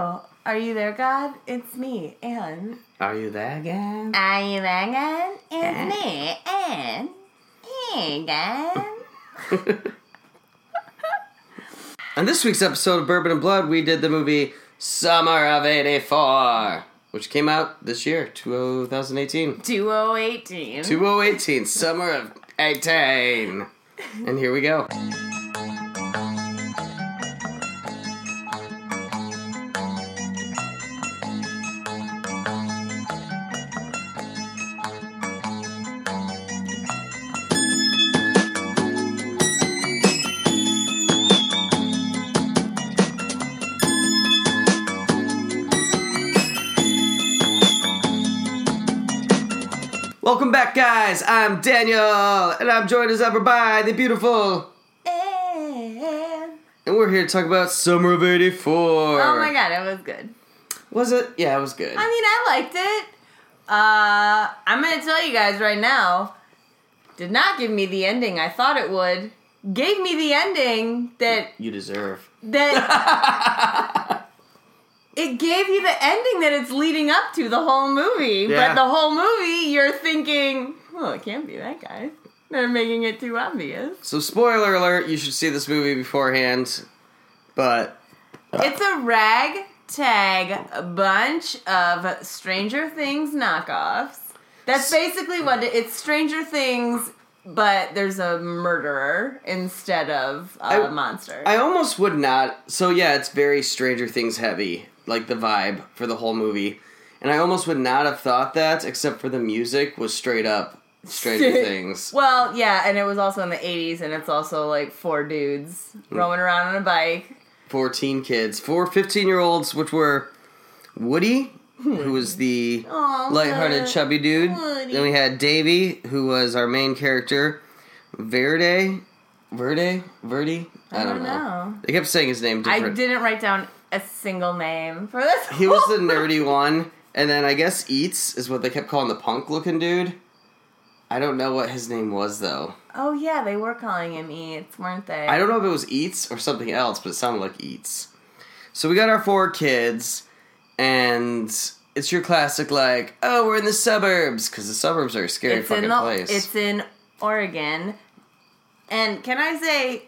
Are you there, God? It's me, Anne. Are you there again? Are you there, God? It's me, Anne. Hey, God. On this week's episode of Bourbon and Blood, we did the movie Summer of 84, which came out this year, 2018. 2018. 2018, Summer of 18. And here we go. Back, guys. I'm Daniel, and I'm joined as ever by the beautiful. Anne. And we're here to talk about Summer of 84. Oh my god, it was good. Was it? Yeah, it was good. I mean, I liked it. Uh, I'm gonna tell you guys right now. Did not give me the ending I thought it would. Gave me the ending that you deserve. that it gave you the ending that it's leading up to the whole movie. Yeah. But the whole movie, you're thinking, well, it can't be that guy. They're making it too obvious. So, spoiler alert, you should see this movie beforehand. But uh, It's a ragtag bunch of Stranger Things knockoffs. That's basically what it, it's Stranger Things, but there's a murderer instead of a I- monster. I almost would not. So, yeah, it's very Stranger Things heavy, like the vibe for the whole movie. And I almost would not have thought that, except for the music was straight up Stranger Things. well, yeah, and it was also in the 80s, and it's also like four dudes Hmm. roaming around on a bike. 14 kids, four 15 year olds, which were Woody, who was the Aw, lighthearted, chubby dude. Woody. Then we had Davy, who was our main character. Verde, Verde, Verdi. I, don't, know. They kept saying his name I different. didn't write down a single name for this. He was the nerdy one, and then I guess Eats is what they kept calling the punk-looking dude. I don't know what his name was though. Oh yeah, they were calling him Eats, weren't they? I don't know if it was Eats or something else, but it sounded like Eats. So we got our four kids, and it's your classic like, oh, we're in the suburbs because the suburbs are a scary It's fucking in the, place. It's in Oregon, and can I say,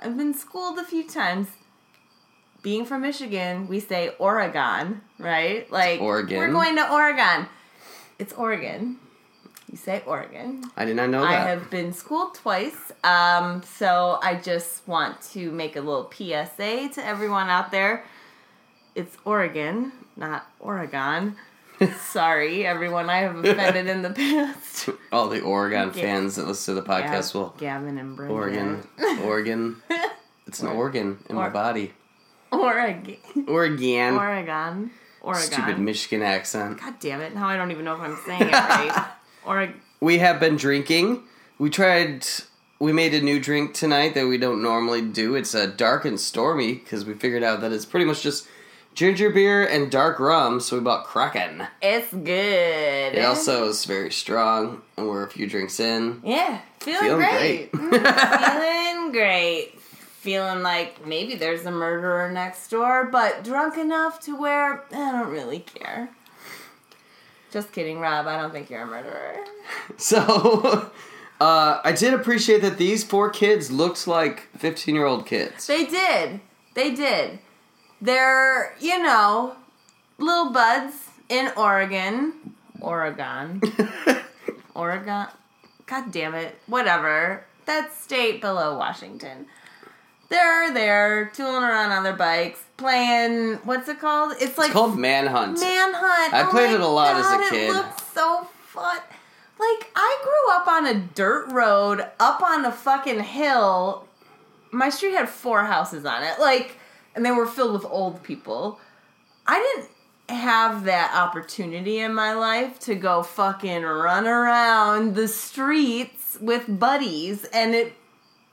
I've been schooled a few times. Being from Michigan, we say Oregon, right? Like Oregon. We're going to Oregon. It's Oregon. You say Oregon. I did not know I have been schooled twice, um, so I just want to make a little PSA to everyone out there. It's Oregon, not Oregon. Sorry, everyone I have offended in the past. All the Oregon fans that listen to the podcast will. Gavin and Brenda. Oregon, Oregon. It's an organ in my body. Oregon. Oregon. Oregon. Oregon. Stupid Michigan accent. God damn it! Now I don't even know if I'm saying it right. Oregon. We have been drinking. We tried. We made a new drink tonight that we don't normally do. It's a dark and stormy because we figured out that it's pretty much just ginger beer and dark rum. So we bought Kraken. It's good. It also is very strong, and we're a few drinks in. Yeah, feeling, Feeling great. Mm, feeling great. Feeling like maybe there's a murderer next door, but drunk enough to where I don't really care. Just kidding, Rob. I don't think you're a murderer. So. Uh, I did appreciate that these four kids looked like 15 year old kids. They did. They did. They're, you know, little buds in Oregon. Oregon. Oregon. God damn it. Whatever. That state below Washington. They're there tooling around on their bikes, playing. What's it called? It's like It's called Manhunt. Manhunt. I Oh played it a lot as a kid. It looks so fun. Like I grew up on a dirt road up on a fucking hill. My street had four houses on it. Like and they were filled with old people. I didn't have that opportunity in my life to go fucking run around the streets with buddies and it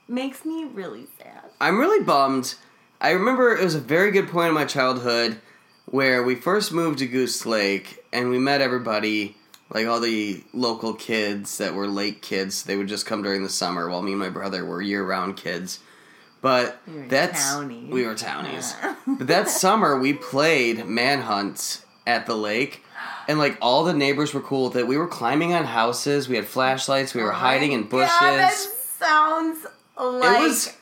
makes me really sad. I'm really bummed. I remember it was a very good point in my childhood where we first moved to Goose Lake and we met everybody, like all the local kids that were lake kids. They would just come during the summer while me and my brother were year round kids. But We that's townies. we were townies. Yeah. but that summer we played manhunt at the lake. And like all the neighbors were cool with it. We were climbing on houses. We had flashlights. We were Oh hiding in bushes. God, that sounds like it was.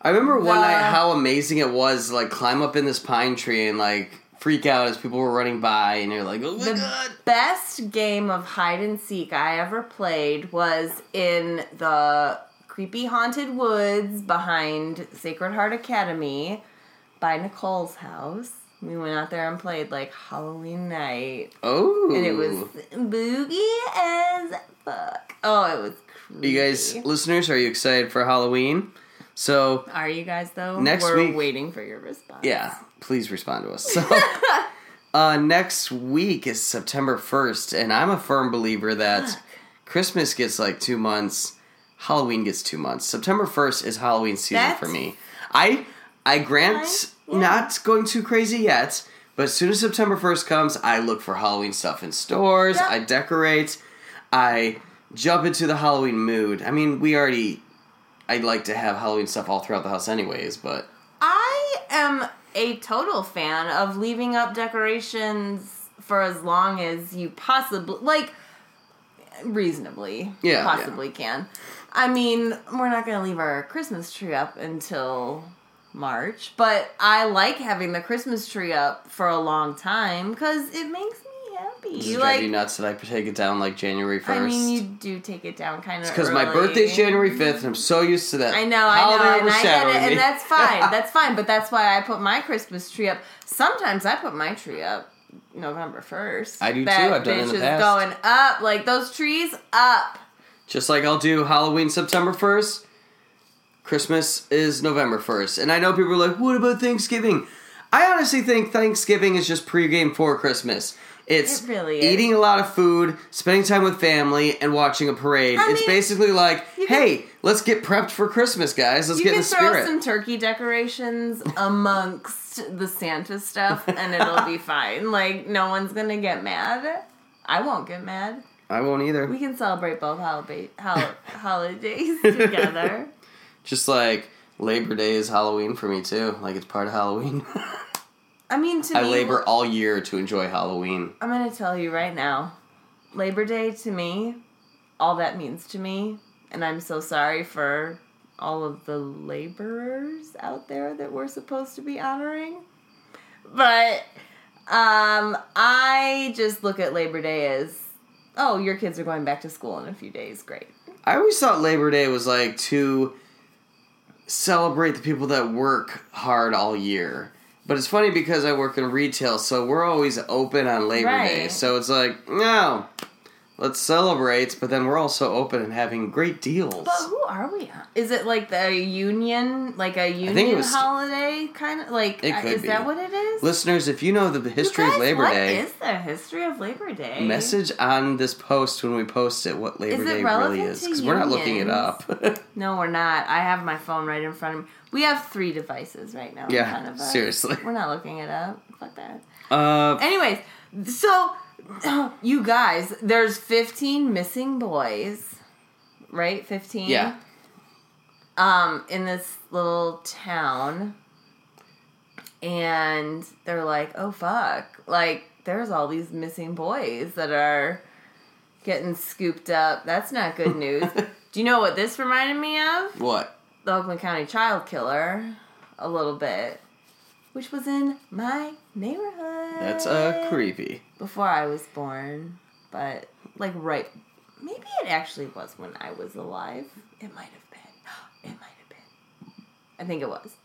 I remember one night how amazing it was. to, Like climb up in this pine tree and like freak out as people were running by, and you're like, "Oh my the god!" best game of hide and seek I ever played was in the creepy haunted woods behind Sacred Heart Academy by Nicole's house. We went out there and played like Halloween night, Oh, and it was oh. boogie as fuck. Oh, it was. You guys, listeners, are you excited for Halloween? So Are you guys though? Next We're week- waiting for your response. yeah, please respond to us. So. Uh, next week is September 1st, and I'm a firm believer that Fuck. Christmas gets like two months, Halloween gets two months. September 1st is Halloween season That's for me. I I grant yeah. not going too crazy yet, but as soon as September 1st comes, I look for Halloween stuff in stores, Yep. I decorate, I jump into the Halloween mood. I mean, we already I'd like to have Halloween stuff all throughout the house anyways, but I am a total fan of leaving up decorations for as long as you possibly like reasonably Yeah, possibly can. I mean, we're not going to leave our Christmas tree up until March, but I like having the Christmas tree up for a long time cuz it makes happy. does it like drive you nuts that I take it down like January 1st? I mean, you do take it down kind of because my birthday's January 5th, and I'm so used to that. I know, I know, and I get it, me. and that's fine. That's fine, but that's why I put my Christmas tree up. Sometimes I put my tree up November first. I do that too, I've done it in the past. going up, like those trees up. Just like I'll do Halloween September 1st, Christmas is November 1st. And I know people are like, what about Thanksgiving? I honestly think Thanksgiving is just pregame for Christmas. It's It really is. eating a lot of food, spending time with family, and watching a parade. I it's mean, basically like, you can- hey, let's get prepped for Christmas, guys. Let's get in can the throw spirit. some turkey decorations amongst the Santa stuff, and it'll be fine. Like no one's gonna get mad. I won't get mad. I won't either. We can celebrate both holiday, hol- holidays together. Just like Labor Day is Halloween for me too. Like it's part of Halloween. I mean, to I me, labor all year to enjoy Halloween. I'm gonna tell you right now, Labor Day to me, all that means to me, and I'm so sorry for all of the laborers out there that we're supposed to be honoring. But um I just look at Labor Day as oh, your kids are going back to school in a few days, great. I always thought Labor Day was like to celebrate the people that work hard all year. But it's funny because I work in retail, so we're always open on Labor Day. So it's like, no, let's celebrate, but then we're also open and having great deals. But who are we? on? Is it like the union, like a union was- holiday kind of like? It uh, is be. that what it is? Listeners, if you know the history You of Labor what Day, is the history of Labor Day? message on this post when we post it what Labor Is Day really is. Because we're not looking it up. No, we're not. I have my phone right in front of me. We have three devices right now. Yeah, front of us. seriously. We're not looking it up. Fuck that. uh, Anyways, so you guys, there's 15 missing boys, right? 15. yeah. Um, in this little town, and they're like, "Oh fuck!" Like, there's all these missing boys that are getting scooped up. That's not good news. Do you know what this reminded me of? What? The Oakland County Child Killer a little bit, which was in my neighborhood. That's uh, creepy. Before I was born, but like right, maybe it actually was when I was alive. It might have been. It might have been. I think it was.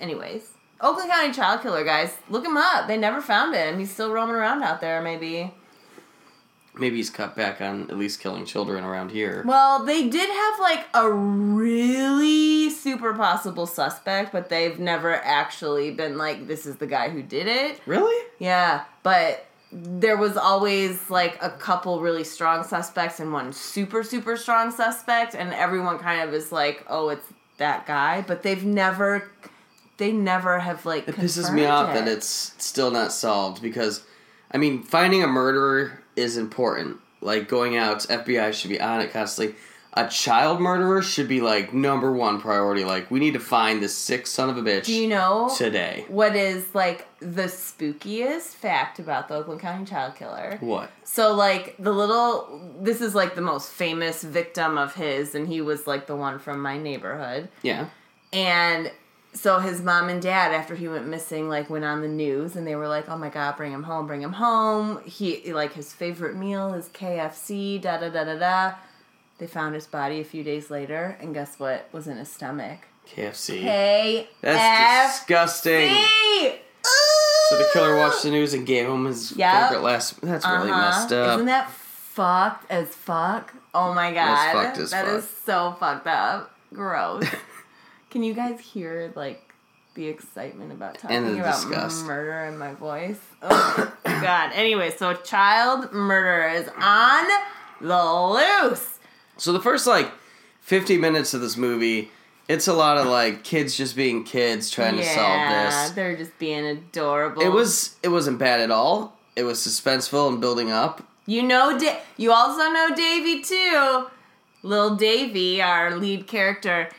Anyways, Oakland County Child Killer, guys, look him up. They never found him. He's still roaming around out there, maybe. Maybe he's cut back on at least killing children around here. Well, they did have like a really super possible suspect, but they've never actually been like, this is the guy who did it. Really? Yeah, but there was always like a couple really strong suspects and one super, super strong suspect, and everyone kind of is like, oh, it's that guy, but they've never. They never have like. It pisses me off it. that it's still not solved because, I mean, finding a murderer is important. Like going out, FBI should be on it constantly. a child murderer should be like number one priority. Like we need to find this sick son of a bitch Do you know today. what is like the spookiest fact about the Oakland County child killer? What? So like the little this is like the most famous victim of his and he was like the one from my neighborhood. Yeah. And so his mom and dad after he went missing like went on the news and they were like, "Oh my god, bring him home, bring him home." He like his favorite meal is KFC, da da da da da. They found his body a few days later and guess what was in his stomach? KFC. KFC. That's disgusting. So the killer watched the news and gave him his Yep. favorite last. That's really Uh-huh. messed up. Isn't that fucked as fuck? Oh my god. That's fucked as That fuck. is so fucked up. Gross. Can you guys hear like the excitement about talking about disgust. murder in my voice? Oh god. Anyway, so child murder is on the loose. So the first like 50 minutes of this movie, it's a lot of like kids just being kids trying to solve this. They're just being adorable. It was it wasn't bad at all. It was suspenseful and building up. You know, da- you also know Davy too. Little Davy, our lead character,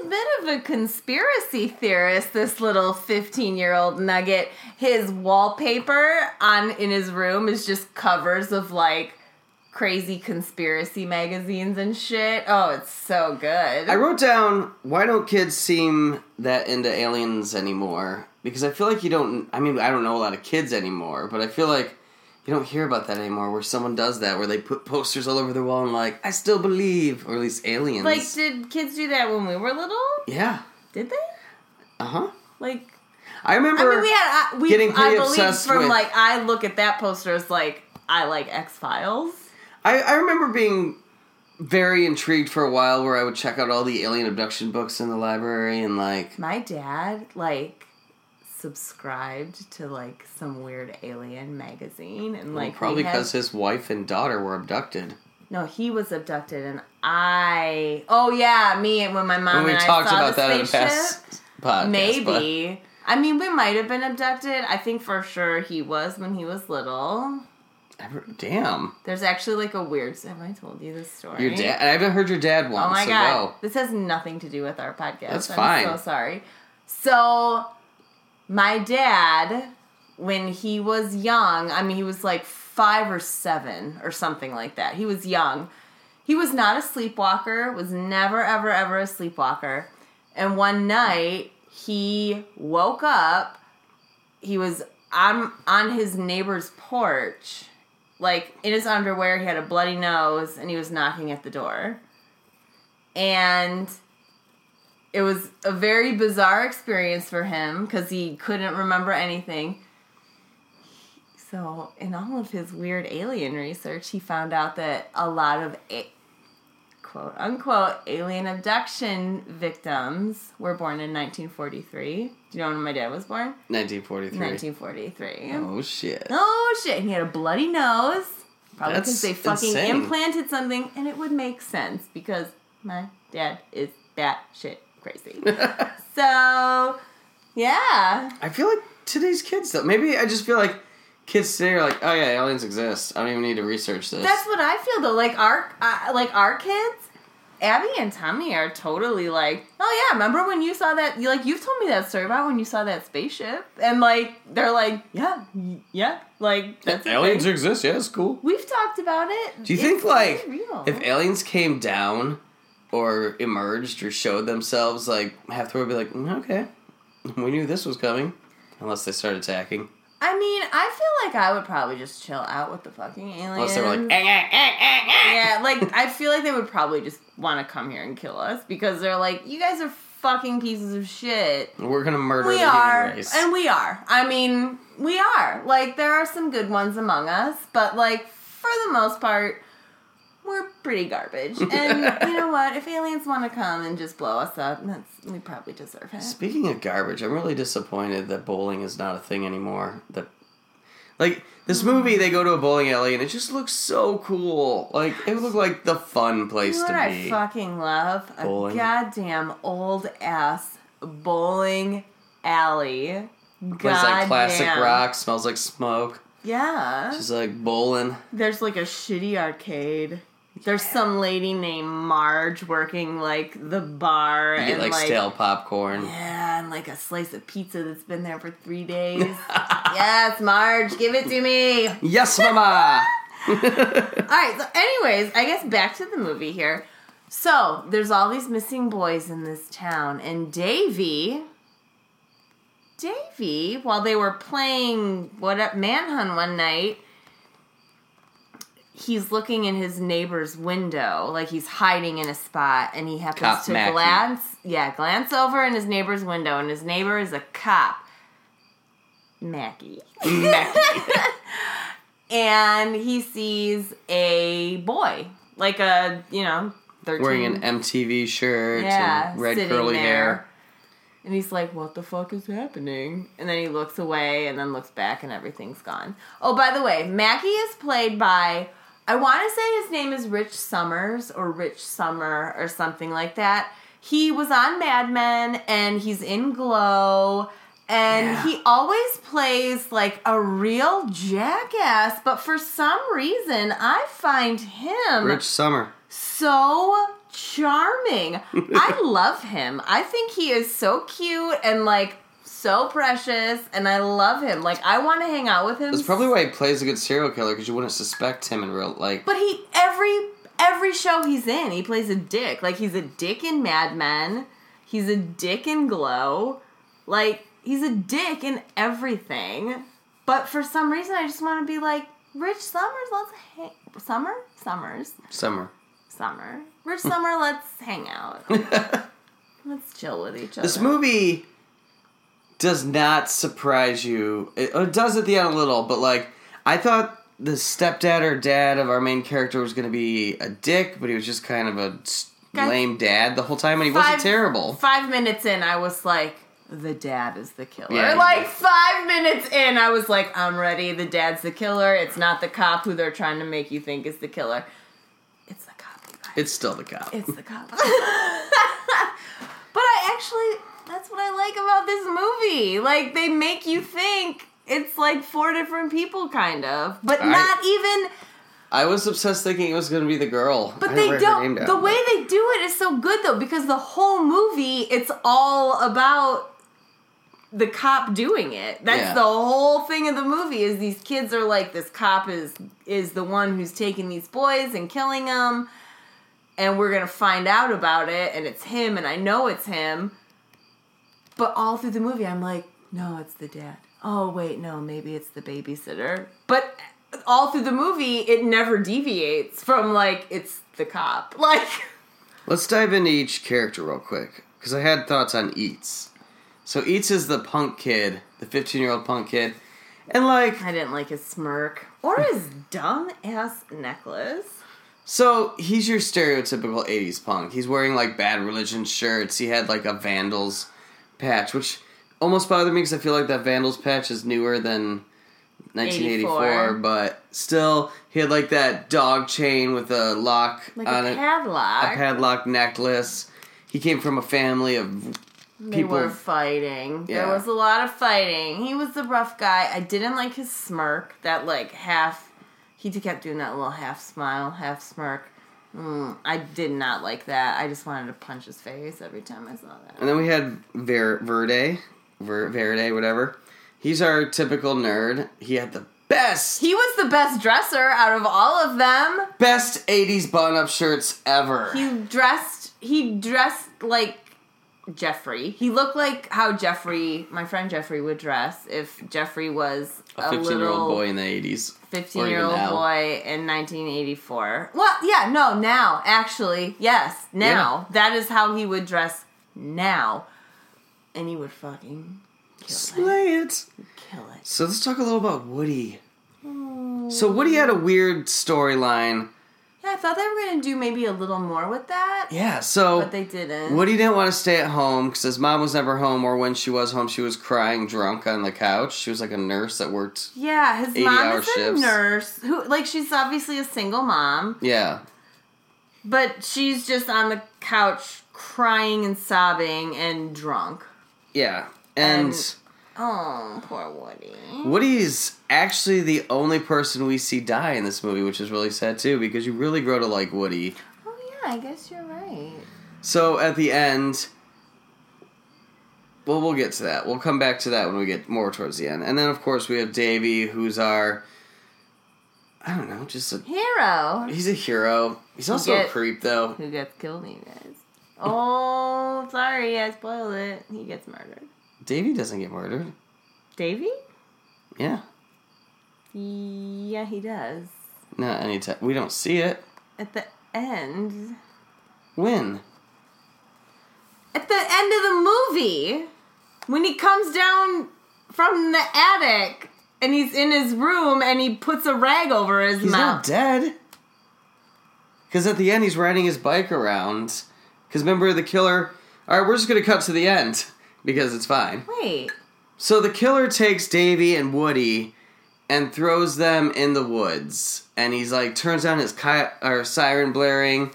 a bit of a conspiracy theorist. This little fifteen-year-old nugget. His wallpaper on in his room is just covers of like crazy conspiracy magazines and shit. Oh, it's so good. I wrote down why don't kids seem that into aliens anymore? Because I feel like you don't I mean, I don't know a lot of kids anymore, but I feel like you don't hear about that anymore where someone does that where they put posters all over their wall and like, I still believe or at least aliens. like, did kids do that when we were little? yeah. Did they? Uh-huh. Like, I remember I mean, we had. I, we, getting pretty I believe obsessed from with- like I look at that poster as like I like X Files. I, I remember being very intrigued for a while where I would check out all the alien abduction books in the library and like My dad like subscribed to like some weird alien magazine and like probably we had- because his wife and daughter were abducted. no he was abducted and I oh yeah me and when my mom And we and talked I saw about the that in the spaceship, past podcast. maybe. I mean, we might have been abducted. I think for sure he was when he was little. Damn. There's actually like a weird. Have I told you this story? Your dad. I haven't heard your dad once. Oh my so god. go. This has nothing to do with our podcast. That's I'm fine. so sorry. So my dad, when he was young, I mean he was like five or seven or something like that. He was young. He was not a sleepwalker, was never, ever, ever a sleepwalker. And one night he woke up, he was on on his neighbor's porch, like in his underwear, he had a bloody nose, and he was knocking at the door and it was a very bizarre experience for him because he couldn't remember anything. So, in all of his weird alien research, he found out that a lot of a- quote unquote alien abduction victims were born in 1943. Do you know when my dad was born? 1943. 1943. Oh shit. Oh shit! And he had a bloody nose. Probably because they fucking insane. implanted something, and it would make sense because my dad is that shit crazy. so, yeah. I feel like today's kids though. Maybe I just feel like kids today are like, oh yeah, aliens exist. I don't even need to research this. That's what I feel though. Like our, uh, like our kids, Abby and Tommy are totally like, oh yeah, remember when you saw that? You like you've told me that story about when you saw that spaceship, and like they're like, yeah, yeah, like that's a aliens thing. exist. Yeah, it's cool. We've talked about it. Do you It's think like real. if aliens came down or emerged or showed themselves, like half the would be like, "Mm, okay, we knew this was coming, unless they start attacking. I mean, I feel like I would probably just chill out with the fucking aliens. Unless they were like, "Eh, eh, eh, eh, eh." yeah, like I feel like they would probably just want to come here and kill us because they're like, you guys are fucking pieces of shit. we're gonna murder We the are, human race. and we are. I mean, we are. Like there are some good ones among us, but like for the most part, we're pretty garbage. And you know what? If aliens want to come and just blow us up, that's we probably deserve it. Speaking of garbage, I'm really disappointed that bowling is not a thing anymore. That like this mm. movie, they go to a bowling alley and it just looks so cool. Like it would look like the fun place You know to what be. I fucking love? Bowling. A goddamn old ass bowling alley. Plays like classic Goddamn. rock, smells like smoke. Yeah. She's like bowling. There's like a shitty arcade. There's some lady named Marge working like the bar and get like, stale popcorn. Yeah, and like a slice of pizza that's been there for three days. yes, Marge, give it to me. Yes, mama. All right. So, anyways, I guess back to the movie here. So there's all these missing boys in this town, and Davy, Davy, while they were playing what up manhunt one night, he's looking in his neighbor's window, like he's hiding in a spot, and he happens Cop to glance, yeah, glance over in his neighbor's window, and his neighbor is a cop, Mackie Mackie, and he sees a boy, like a you know, thirteen, Wearing an MTV shirt yeah, and red curly there. hair. And he's like, "What the fuck is happening?" And then he looks away, and then looks back, and everything's gone. Oh, by the way, Mackie is played by. I want to say his name is Rich Summers or Rich Summer or something like that. He was on Mad Men and he's in Glow and Yeah. he always plays like a real jackass, but for some reason I find him Rich Summer. so charming. I love him. I think he is so cute and like so precious and I love him. Like I want to hang out with him. That's probably why he plays a good serial killer because you wouldn't suspect him in real like. But he every every show he's in, he plays a dick. Like he's a dick in Mad Men. He's a dick in Glow. Like he's a dick in everything. But for some reason, I just want to be like Rich Summers. Let's hang. Summer Summers Summer. Summer Rich hmm. Summer. let's hang out. Let's chill with each other. This movie does not surprise you. It, it does at the end a little, but like I thought the stepdad or dad of our main character was going to be a dick, but he was just kind of a lame dad the whole time, and he wasn't terrible. Five minutes in, I was like, the dad is the killer. Yeah, like five minutes in, I was like, I'm ready. The dad's the killer. It's not the cop who they're trying to make you think is the killer. It's the cop. It's still the cop. It's the cop. but I actually, that's what I like about this movie. Like, they make you think it's like four different people, kind of, but I- not even. I was obsessed thinking it was going to be the girl. But I they didn't her name don't. down, The way they do it is so good though, because the whole movie it's all about the cop doing it. That's Yeah. the whole thing of the movie. Is these kids are like this cop is is the one who's taking these boys and killing them, and we're gonna find out about it, and it's him, and I know it's him. But all through the movie, I'm like, no, it's the dad. Oh wait, no, maybe it's the babysitter. But all through the movie, it never deviates from like it's the cop. Like, Let's dive into each character real quick because I had thoughts on Eats. So Eats is the punk kid, the 15 year old punk kid, and like I didn't like his smirk or his dumb ass necklace. So he's your stereotypical 80s punk. He's wearing like bad religion shirts. He had like a Vandals patch, which almost bothered me because I feel like that Vandals patch is newer than 1984. 84. But still, he had like that dog chain with a lock Like on a it, padlock. a padlock necklace. He came from a family of they people. were fighting. There was a lot of fighting. He was the rough guy. I didn't like his smirk. That like half. He kept doing that little half smile, half smirk. Mm, I did not like that. I just wanted to punch his face every time I saw that. And then we had Ver- Verde, Ver- Verde, whatever. He's our typical nerd. He had the best He was the best dresser out of all of them. best 80s button up shirts ever. He dressed. He dressed like Jeffrey. He looked like how Jeffrey, my friend Jeffrey, would dress if Jeffrey was a a 15 year old boy in the 80s. 15 year old now. boy in 1984. Well, yeah, no, now, actually, yes, now. That is how he would dress now. And he would fucking kill. Slay it. Kill it. So let's talk a little about Woody. So Woody had a weird storyline. I thought they were going to do maybe a little more with that, Yeah, so but they didn't. Woody didn't want to stay at home because his mom was never home, or when she was home, she was crying drunk on the couch. She was like a nurse that worked. yeah, his 80 mom is a nurse who, like, she's obviously a single mom, Yeah. but she's just on the couch crying and sobbing and drunk. Yeah. And, And- Oh, poor Woody. Woody's actually the only person we see die in this movie, which is really sad too, because you really grow to like Woody. Oh yeah, I guess you're right. So at the end, well, we'll get to that. We'll come back to that when we get more towards the end. And then, of course, we have Davy, who's our, I don't know, just a, Hero. he's a hero. He's also a creep, though. Who gets killed, you guys? Oh, sorry, I spoiled it. He gets murdered. Davy doesn't get murdered. Davy? Yeah, Yeah, he does. not anytime. We don't see it. At the end. When? At the end of the movie, when he comes down from the attic and he's in his room and he puts a rag over his He's mouth. He's not dead. Because at the end, he's riding his bike around. Because remember, the killer. Alright, we're just going to cut to the end because it's fine. Wait. So the killer takes Davy and Woody and throws them in the woods. And he's like, turns on his ki- or siren blaring.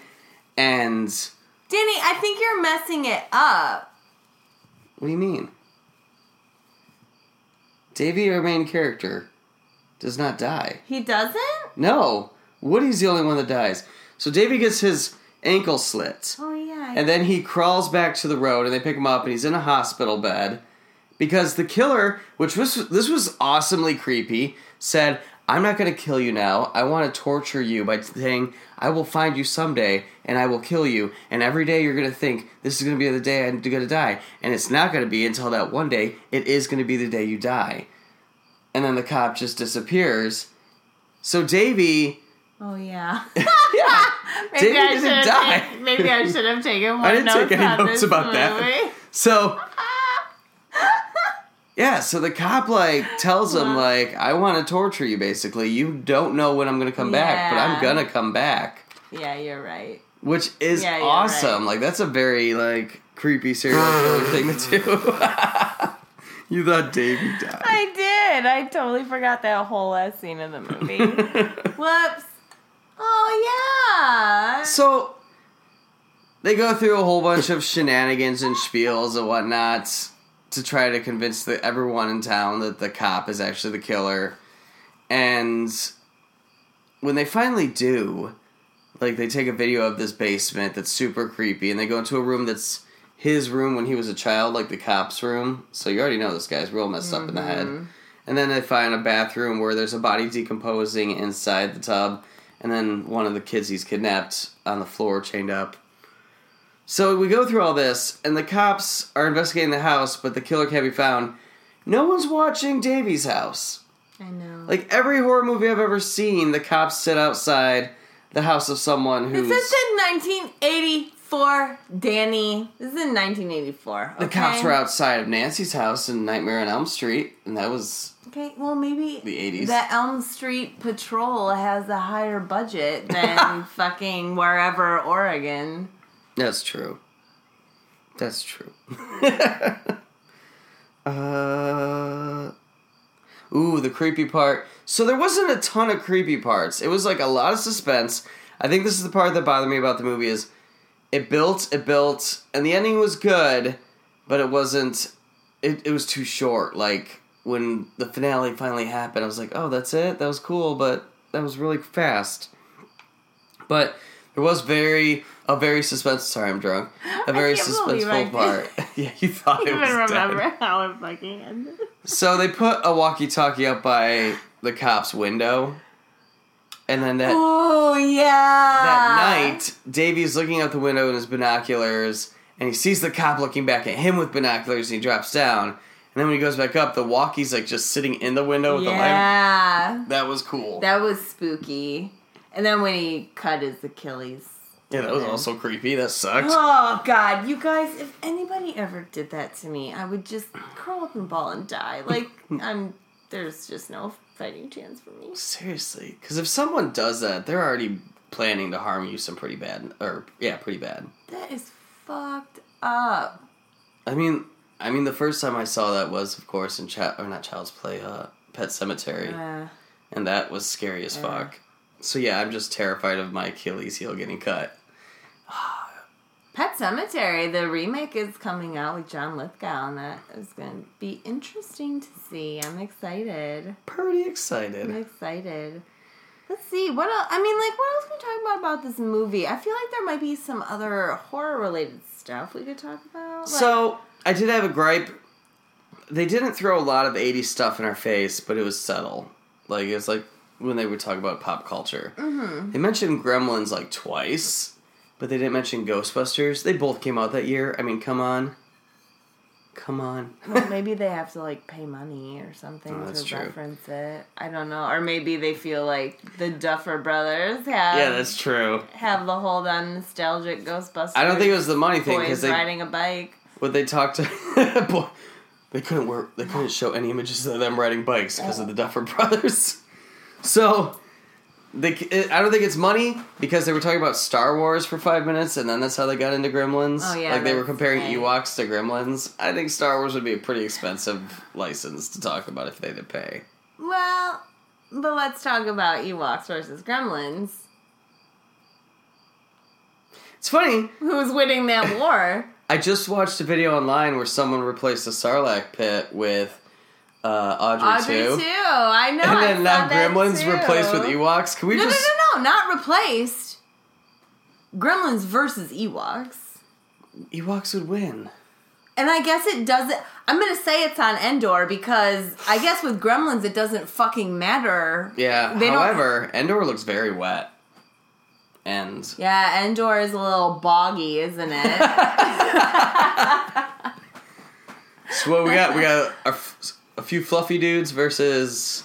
And. Danny, I think you're messing it up. What do you mean? Davy, our main character, does not die. He doesn't? No, Woody's the only one that dies. So Davy gets his ankle slit. Oh, And then he crawls back to the road and they pick him up and he's in a hospital bed because the killer, which was this was awesomely creepy, said, "I'm not going to kill you now. I want to torture you by saying I will find you someday and I will kill you. And every day you're going to think this is going to be the day I'm going to die, and it's not going to be until that one day it is going to be the day you die." And then the cop just disappears. So Davy, oh, yeah. yeah, Maybe Davy I didn't should die. taken, maybe I should have taken more I didn't notes take any notes about movie. that. So Yeah, so the cop like tells him Wow. like I want to torture you basically. You don't know when I'm going to come back, but I'm going to come back. yeah, you're right. Which is Yeah, awesome. right. Like that's a very like creepy serial killer thing to do. you thought Davey died. I did. I totally forgot that whole last scene of the movie. Whoops. Oh, yeah. So they go through a whole bunch of shenanigans and spiels and whatnot to try to convince the, everyone in town that the cop is actually the killer. And when they finally do, like they take a video of this basement that's super creepy and they go into a room that's his room when he was a child, like the cop's room. So you already know this guy's real messed up in the head. Mm-hmm. And then they find a bathroom where there's a body decomposing inside the tub, and then one of the kids he's kidnapped on the floor, chained up. So we go through all this, and the cops are investigating the house, but the killer can't be found. No one's watching Davy's house. I know. Like every horror movie I've ever seen, the cops sit outside the house of someone who's. This is in 1984, Danny. This is in 1984. the cops were outside of Nancy's house in Nightmare on Elm Street, and that was Okay, well, maybe The 80s. the Elm Street Patrol has a higher budget than fucking wherever Oregon. That's true. That's true. uh, ooh, the creepy part. So there wasn't a ton of creepy parts. It was like a lot of suspense. I think this is the part that bothered me about the movie is it built, it built, and the ending was good, but it wasn't. It, it was too short. Like when the finale finally happened, I was like, oh, that's it. That was cool, but that was really fast. But there was very a very suspense. Sorry, I'm drunk. A very can't believe I suspenseful part. yeah, you thought I it was even done. remember how it fucking ended. So they put a walkie-talkie up by the cop's window, and then that Oh yeah. that night, Davy's looking out the window in his binoculars, and he sees the cop looking back at him with binoculars, and he drops down. And then when he goes back up, the walkie's like just sitting in the window with the light. Yeah. That was cool. That was spooky. And then when he cut his Achilles. yeah, that was also creepy. That sucked. Oh God, you guys! If anybody ever did that to me, I would just curl up in a ball and die. Like I'm, there's just no fighting chance for me. Seriously, because if someone does that, they're already planning to harm you some pretty bad, or yeah, pretty bad. That is fucked up. I mean, I mean, the first time I saw that was, of course, in Child or not Child's Play, uh, Pet Sematary, Uh, and that was scary as fuck. So yeah, I'm just terrified of my Achilles heel getting cut. Pet Sematary, the remake is coming out with John Lithgow, and that is going to be interesting to see. I'm excited. Pretty excited. I'm excited. Let's see what else. I mean, like, what else can we talk about about this movie? I feel like there might be some other horror related stuff we could talk about. Like, So I did have a gripe. They didn't throw a lot of 80s stuff in our face, but it was subtle. Like it was like when they would talk about pop culture. Mm-hmm. They mentioned Gremlins like twice, but they didn't mention Ghostbusters. They both came out that year. I mean, come on. Come on. well, maybe they have to like pay money or something Oh, to true. reference it. I don't know, or maybe they feel like the Duffer Brothers have yeah, that's true. have the hold on nostalgic Ghostbusters. I don't think it was the money thing because they riding a bike. What they talked to boy, they couldn't work they couldn't show any images of them riding bikes because of the Duffer Brothers. So they I don't think it's money because they were talking about Star Wars for five minutes and then that's how they got into Gremlins. Oh, yeah, like they were comparing. Ewoks to Gremlins. I think Star Wars would be a pretty expensive license to talk about if they had to pay. Well, but let's talk about Ewoks versus Gremlins. It's funny. Who's winning that war? I just watched a video online where someone replaced the Sarlacc pit with uh, Audrey, Audrey too. too. I know. And then now Gremlins too. replaced with Ewoks. Can we No, just no, no, no, not replaced. Gremlins versus Ewoks. Ewoks would win. And I guess it doesn't. I'm gonna say it's on Endor because I guess with Gremlins it doesn't fucking matter. Yeah. They don't- However, Endor looks very wet. And Yeah, Endor is a little boggy, isn't it? so what we got? We got a few fluffy dudes versus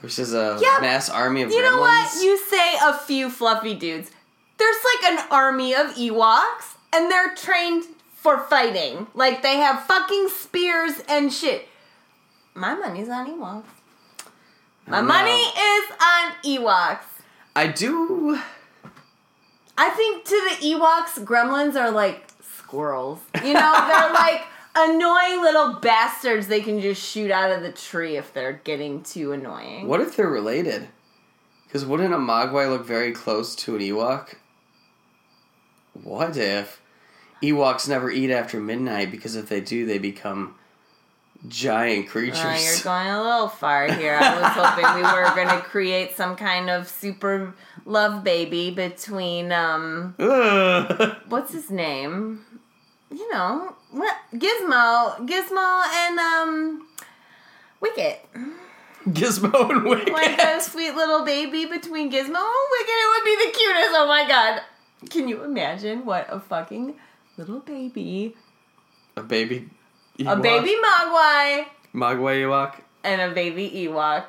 versus a mass army of you gremlins. know what? You say a few fluffy dudes. There's like an army of Ewoks, and they're trained for fighting. Like they have fucking spears and shit. My money's on Ewoks. My money is on Ewoks. I do. I think to the Ewoks, gremlins are like squirrels. You know, they're like annoying little bastards they can just shoot out of the tree if they're getting too annoying. What if they're related? Because wouldn't a Mogwai look very close to an Ewok? What if Ewoks never eat after midnight? Because if they do, they become giant creatures. Uh, you're going a little far here. I was hoping we were going to create some kind of super love baby between um what's his name? You know, what Gizmo, Gizmo and um Wicket. Gizmo and Wicket. Like a sweet little baby between Gizmo and Wicket. It would be the cutest. Oh my god. Can you imagine what a fucking little baby, a baby. A baby Mogwai Mogwai Ewok. and a baby Ewok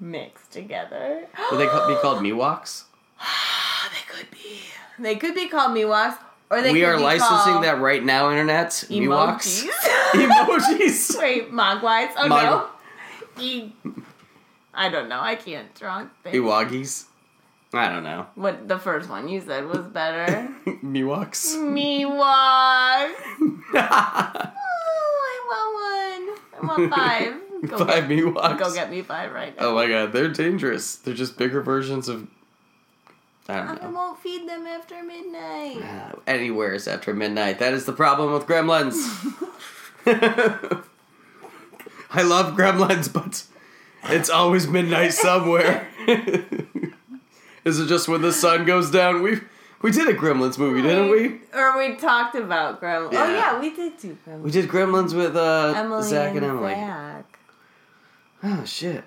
mixed together? Would they ca- be called Mewoks? they could be. They could be called Miwoks, or they We could are be licensing called that right now, internet. Mewoks. emojis. Emojis. Wait, Mogwais? Oh Mog- no. E- I don't know. I can't drunk think. Ewoggies. I don't know. What the first one you said was better. Mewoks. Miwok. I want one. I want five. Go Five get, Mewoks. Go get me five right now. Oh my god, they're dangerous. They're just bigger versions of. I don't I know. won't feed them after midnight. Uh, Anywhere is after midnight. That is the problem with gremlins. I love gremlins, but it's always midnight somewhere. is it just when the sun goes down? We we did a Gremlins movie, didn't we? Or we talked about Gremlins. Oh Yeah. yeah, we did do Gremlins. We did Gremlins with uh, Emily Zach and, Emily. Zach. Oh shit!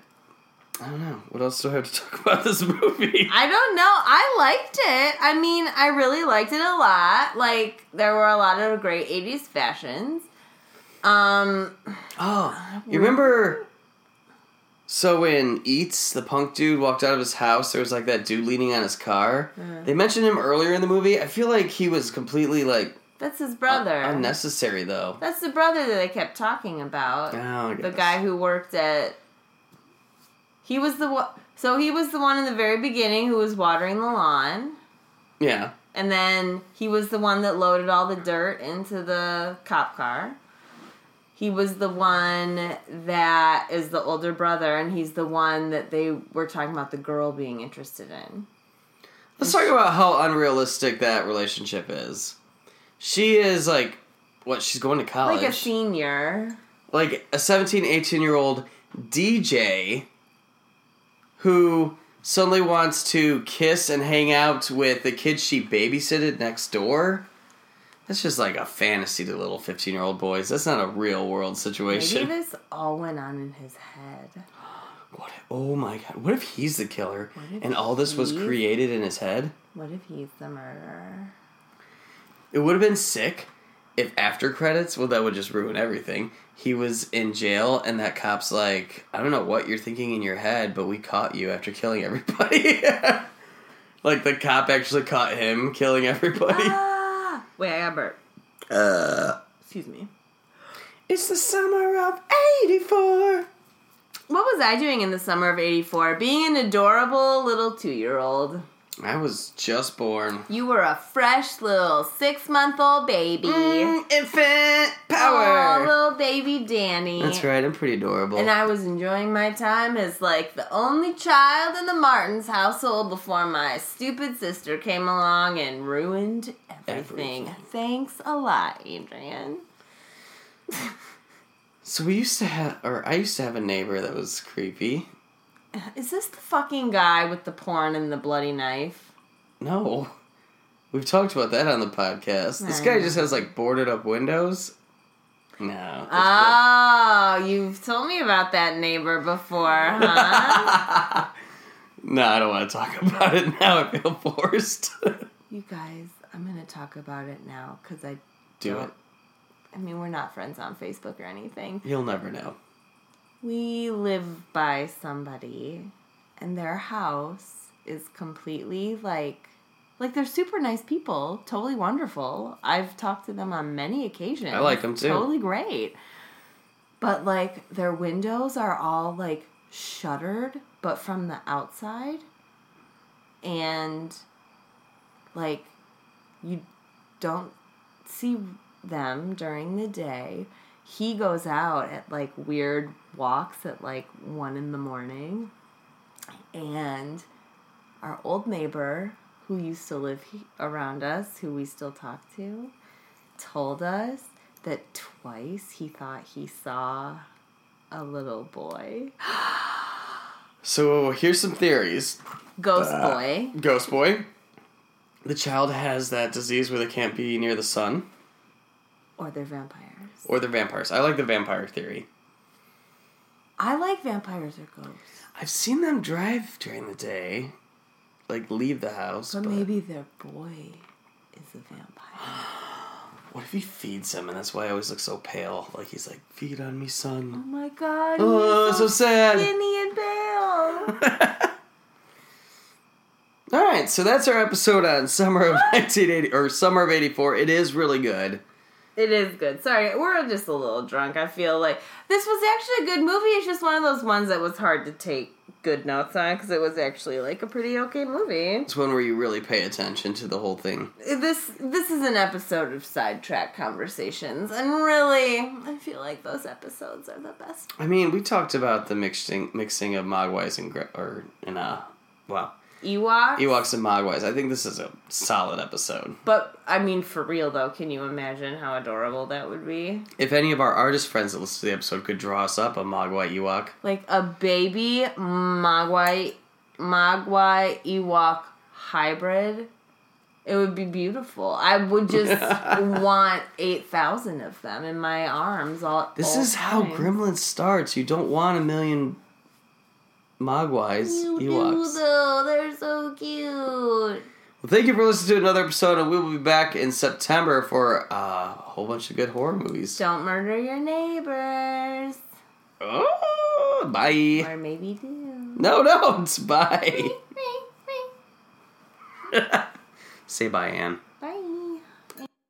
I don't know. What else do I have to talk about this movie? I don't know. I liked it. I mean, I really liked it a lot. Like there were a lot of great '80s fashions. Um, Oh, you remember? So when Eats, the punk dude, walked out of his house, there was like that dude leaning on his car. Uh-huh. They mentioned him earlier in the movie. I feel like he was completely like that's his brother. unnecessary though. That's the brother that they kept talking about. Oh, I the guy who worked at. He was the one. So he was the one in the very beginning who was watering the lawn, Yeah. and then he was the one that loaded all the dirt into the cop car. He was the one that is the older brother, and he's the one that they were talking about the girl being interested in. Let's talk about how unrealistic that relationship is. She is like, what? She's going to college. Like a senior. like a 17, 18 year old DJ who suddenly wants to kiss and hang out with the kid she babysitted next door. That's just like a fantasy to little 15 year old boys. That's not a real world situation. Maybe this all went on in his head. What, oh my god. What if he's the killer and all this was created in his head? What if he's the murderer? It would have been sick if after credits, well, that would just ruin everything. He was in jail, and that cop's like, I don't know what you're thinking in your head, but we caught you after killing everybody. like the cop actually caught him killing everybody. Ah! Wait, I got burp. Uh, Excuse me. it's the summer of '84. What was I doing in the summer of 84? Being an adorable little two year old. I was just born. You were a fresh little six month old baby. Mm, infant power. little baby Danny. That's right. I'm pretty adorable. And I was enjoying my time as like the only child in the Martins household before my stupid sister came along and ruined everything. Everything. Thanks a lot, Adrian. so we used to have, or I used to have a neighbor that was creepy. Is this the fucking guy with the porn and the bloody knife? No. We've talked about that on the podcast. This guy just has like boarded up windows. No. Oh, you've told me about that neighbor before, huh? no, I don't want to talk about it now. I feel forced. you guys, I'm gonna talk about it now because I Do don't. it. I mean, we're not friends on Facebook or anything. You'll never know. We live by somebody, and their house is completely like, like they're super nice people, totally wonderful. I've talked to them on many occasions. I like 'em too. Totally great. But like their windows are all like shuttered, but from the outside, and like you don't see them during the day. He goes out at like weird walks at like one in the morning. And our old neighbor, who used to live he- around us, who we still talk to, told us that twice he thought he saw a little boy. So here's some theories. Ghost Uh, boy. Ghost boy. The child has that disease where they can't be near the sun, Or they're vampires. or they're vampires. I like the vampire theory. I like vampires or ghosts. I've seen them drive during the day, like leave the house. But but maybe their boy is a vampire. what if he feeds him, and that's why I always look so pale? Like he's like, "Feed on me, son. Oh my god. Oh, he's so sad. Skinny and pale. All right, so that's our episode on summer of 1980 or summer of 84. It is really good. It is good. Sorry, we're just a little drunk. I feel like this was actually a good movie. It's just one of those ones that was hard to take good notes on because it was actually like a pretty okay movie. It's one where you really pay attention to the whole thing. This this is an episode of sidetrack conversations, and really, I feel like those episodes are the best. I mean, we talked about the mixing mixing of Mogwais and or and uh, well, Ewok. Ewoks and Mogwais. I think this is a solid episode. But I mean, for real though, can you imagine how adorable that would be? If any of our artist friends that listen to the episode could draw us up a Mogwai Ewok, Like a baby Mogwai Mogwai Ewok hybrid. It would be beautiful. I would just want eight thousand of them in my arms. All this all is how. Gremlins starts. You don't want a million Mogwais You do Ewoks. though. They're so cute. Well, thank you for listening to another episode, and we will be back in September for uh, a whole bunch of good horror movies. Don't murder your neighbors, Oh, bye. or maybe do. No, don't. Bye. Say bye, Anne.